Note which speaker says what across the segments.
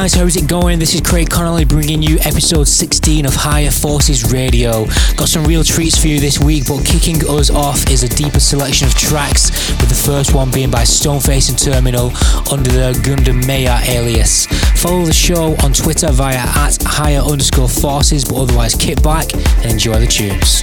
Speaker 1: guys, how's it going? This is Craig Connelly bringing you episode 16 of Higher Forces Radio. Got some real treats for you this week, but kicking us off is a deeper selection of tracks, with the first one being by Stoneface and Terminal under the Gundam Maya alias. Follow the show on Twitter via at higher underscore forces, but otherwise kick back and enjoy the tunes.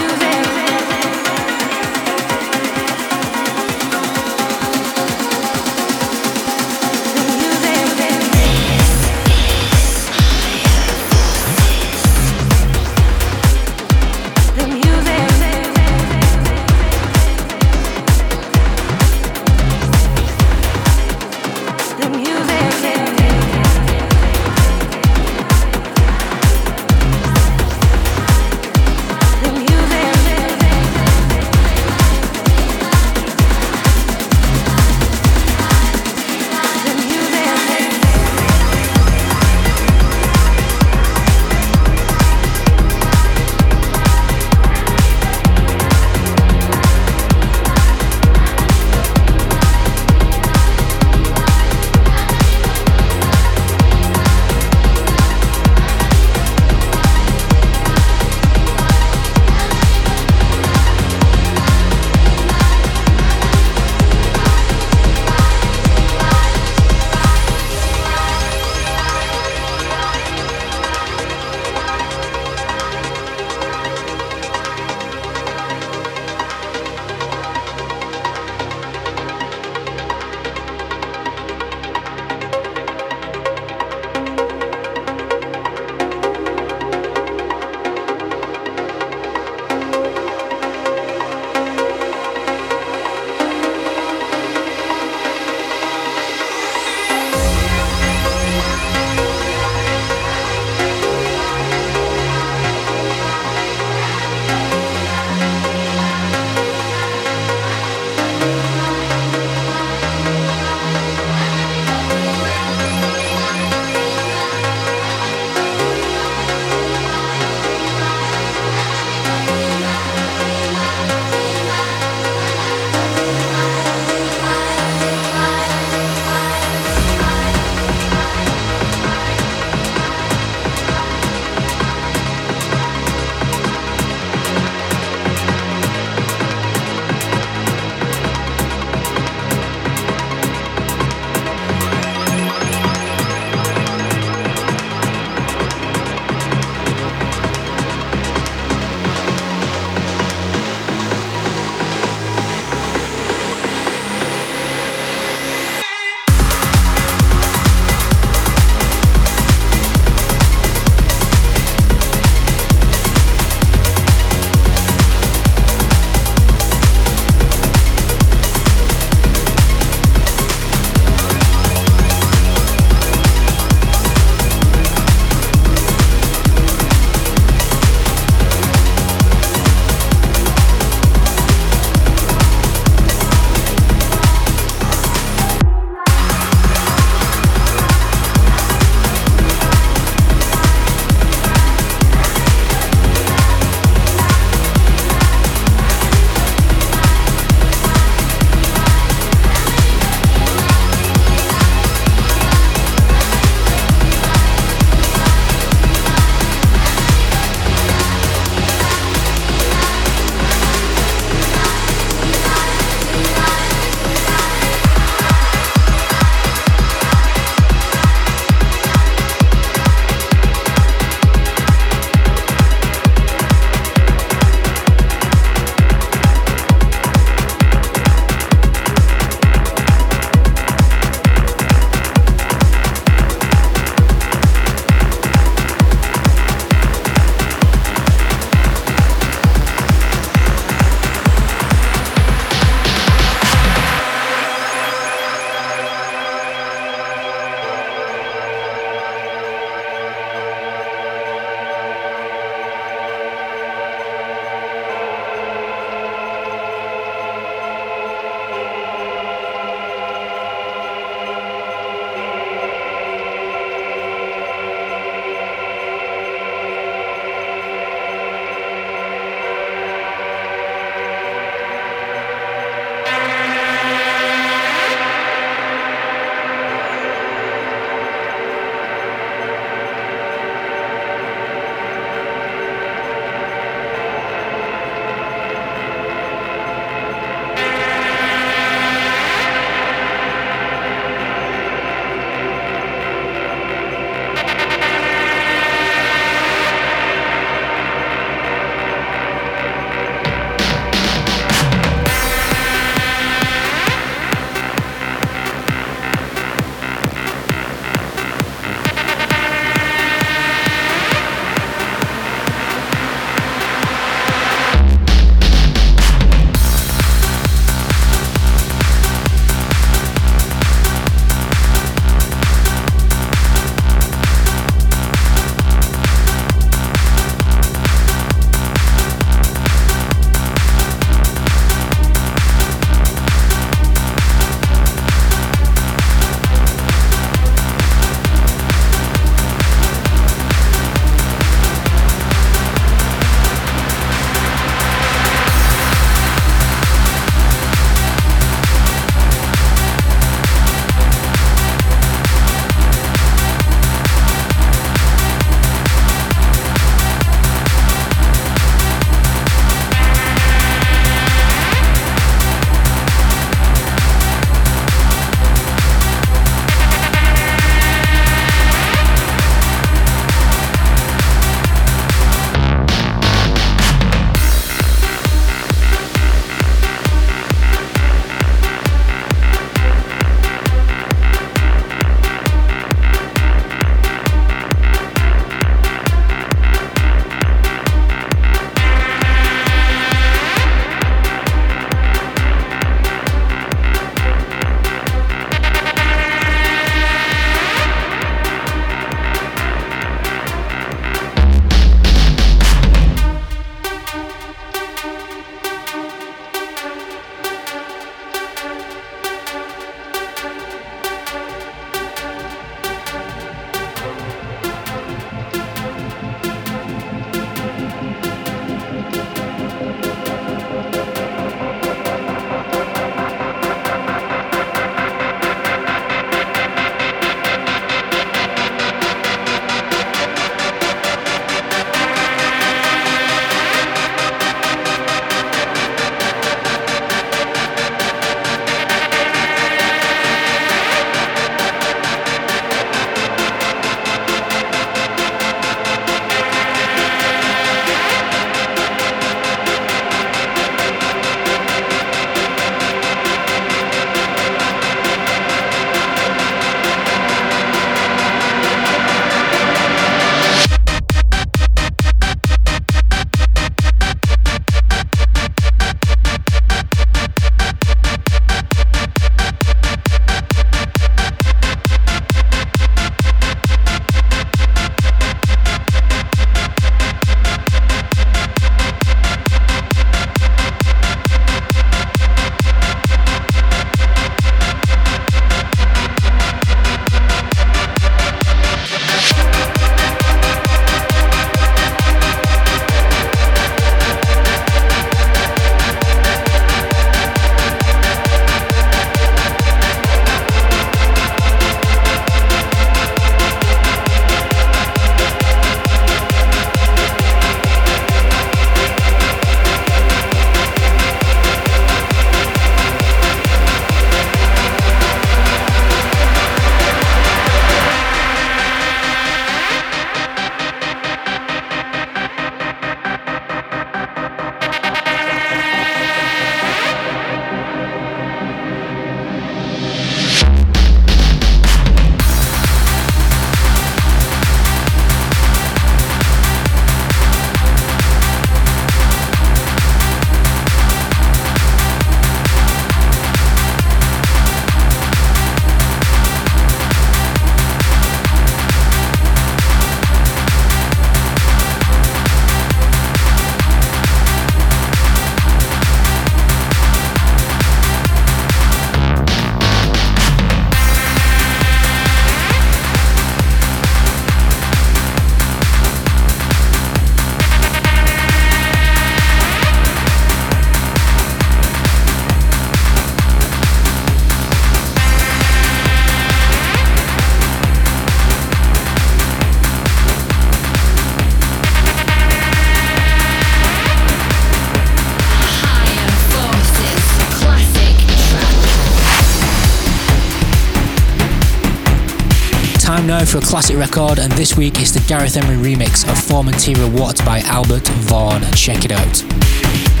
Speaker 1: Time now for a classic record, and this week is the Gareth Emery remix of Formentera What by Albert Vaughn. Check it out.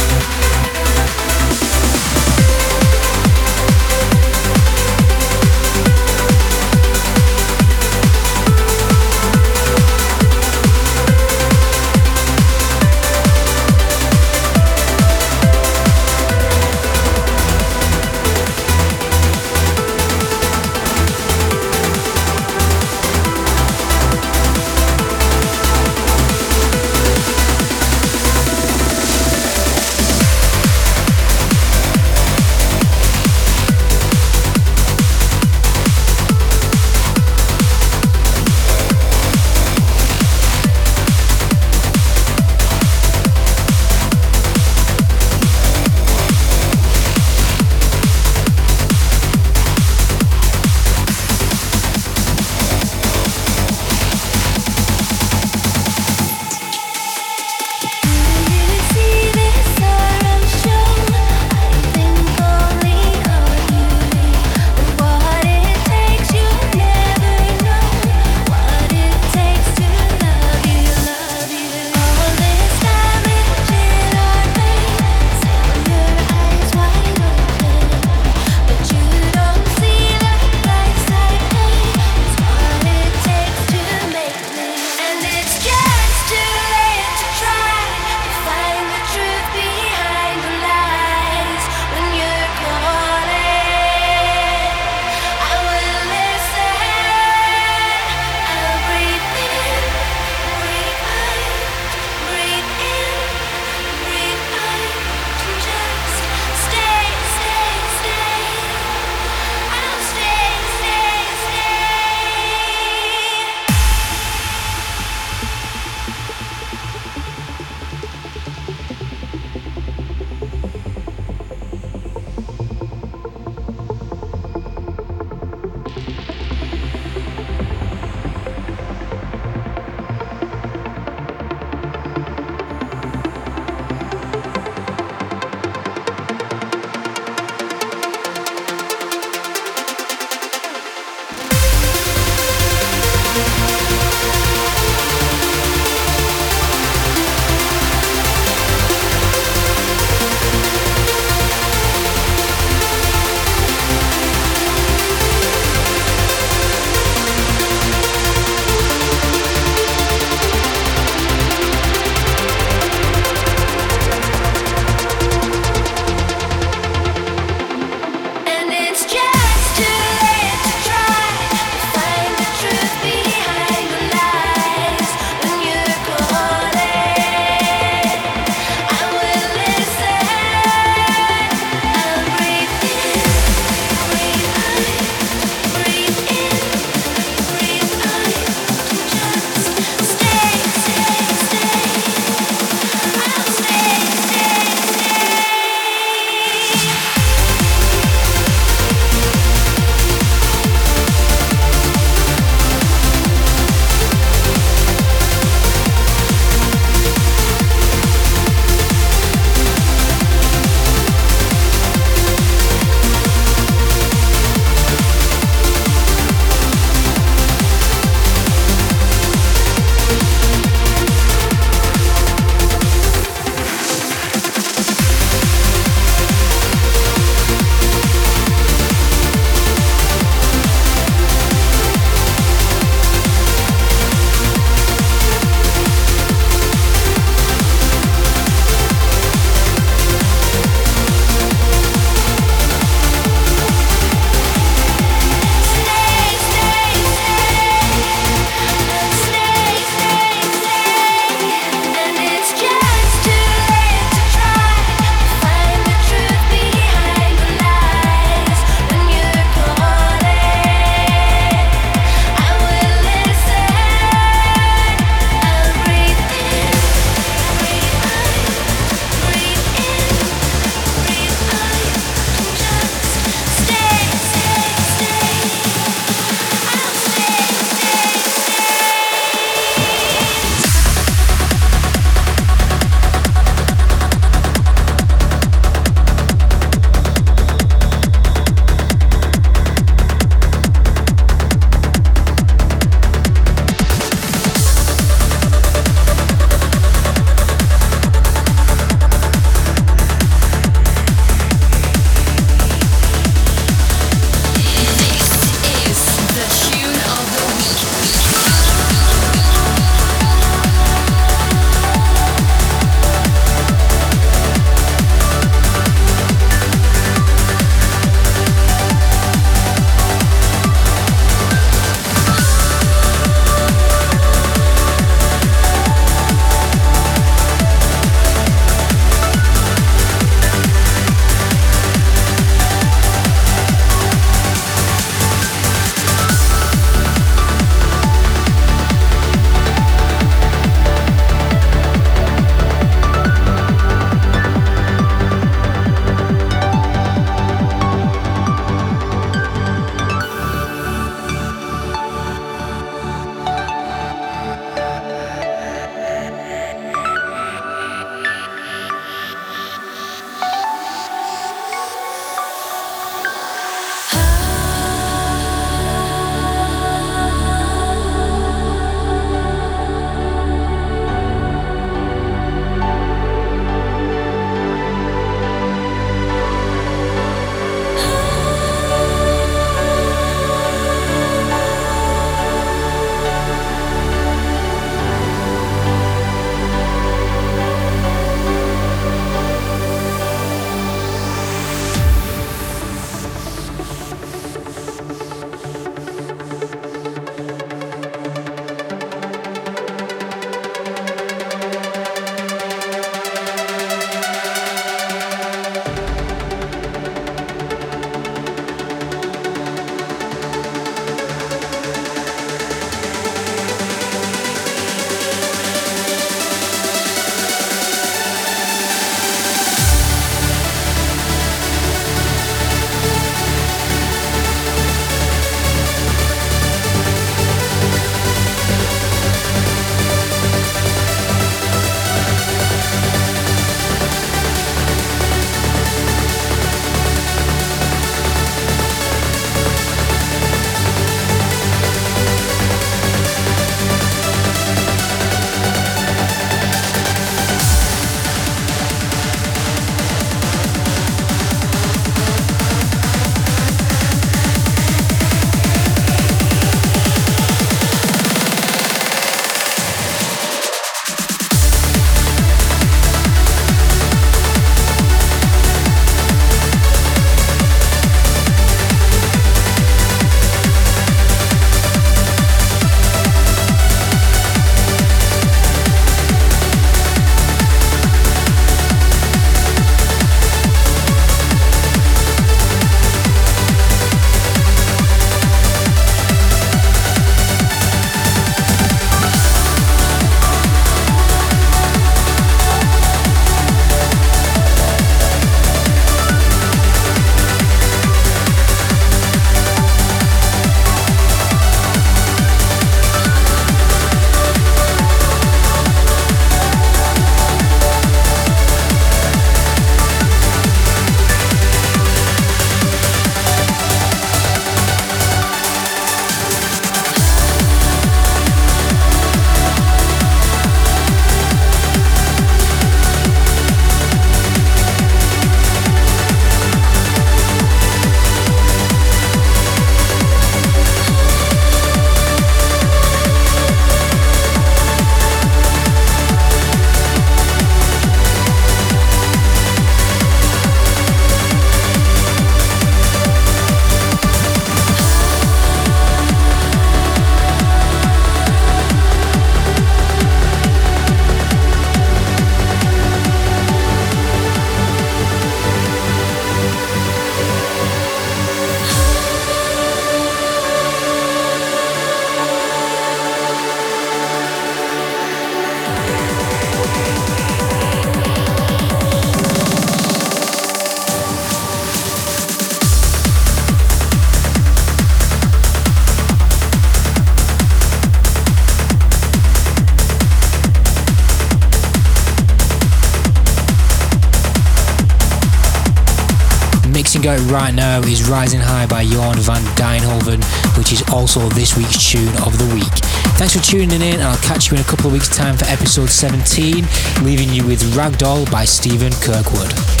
Speaker 1: Right now is Rising High by Jorn van Deynhoven, which is also this week's tune of the week. Thanks for tuning in, and I'll catch you in a couple of weeks' time for episode 17, leaving you with Ragdoll by Stephen Kirkwood.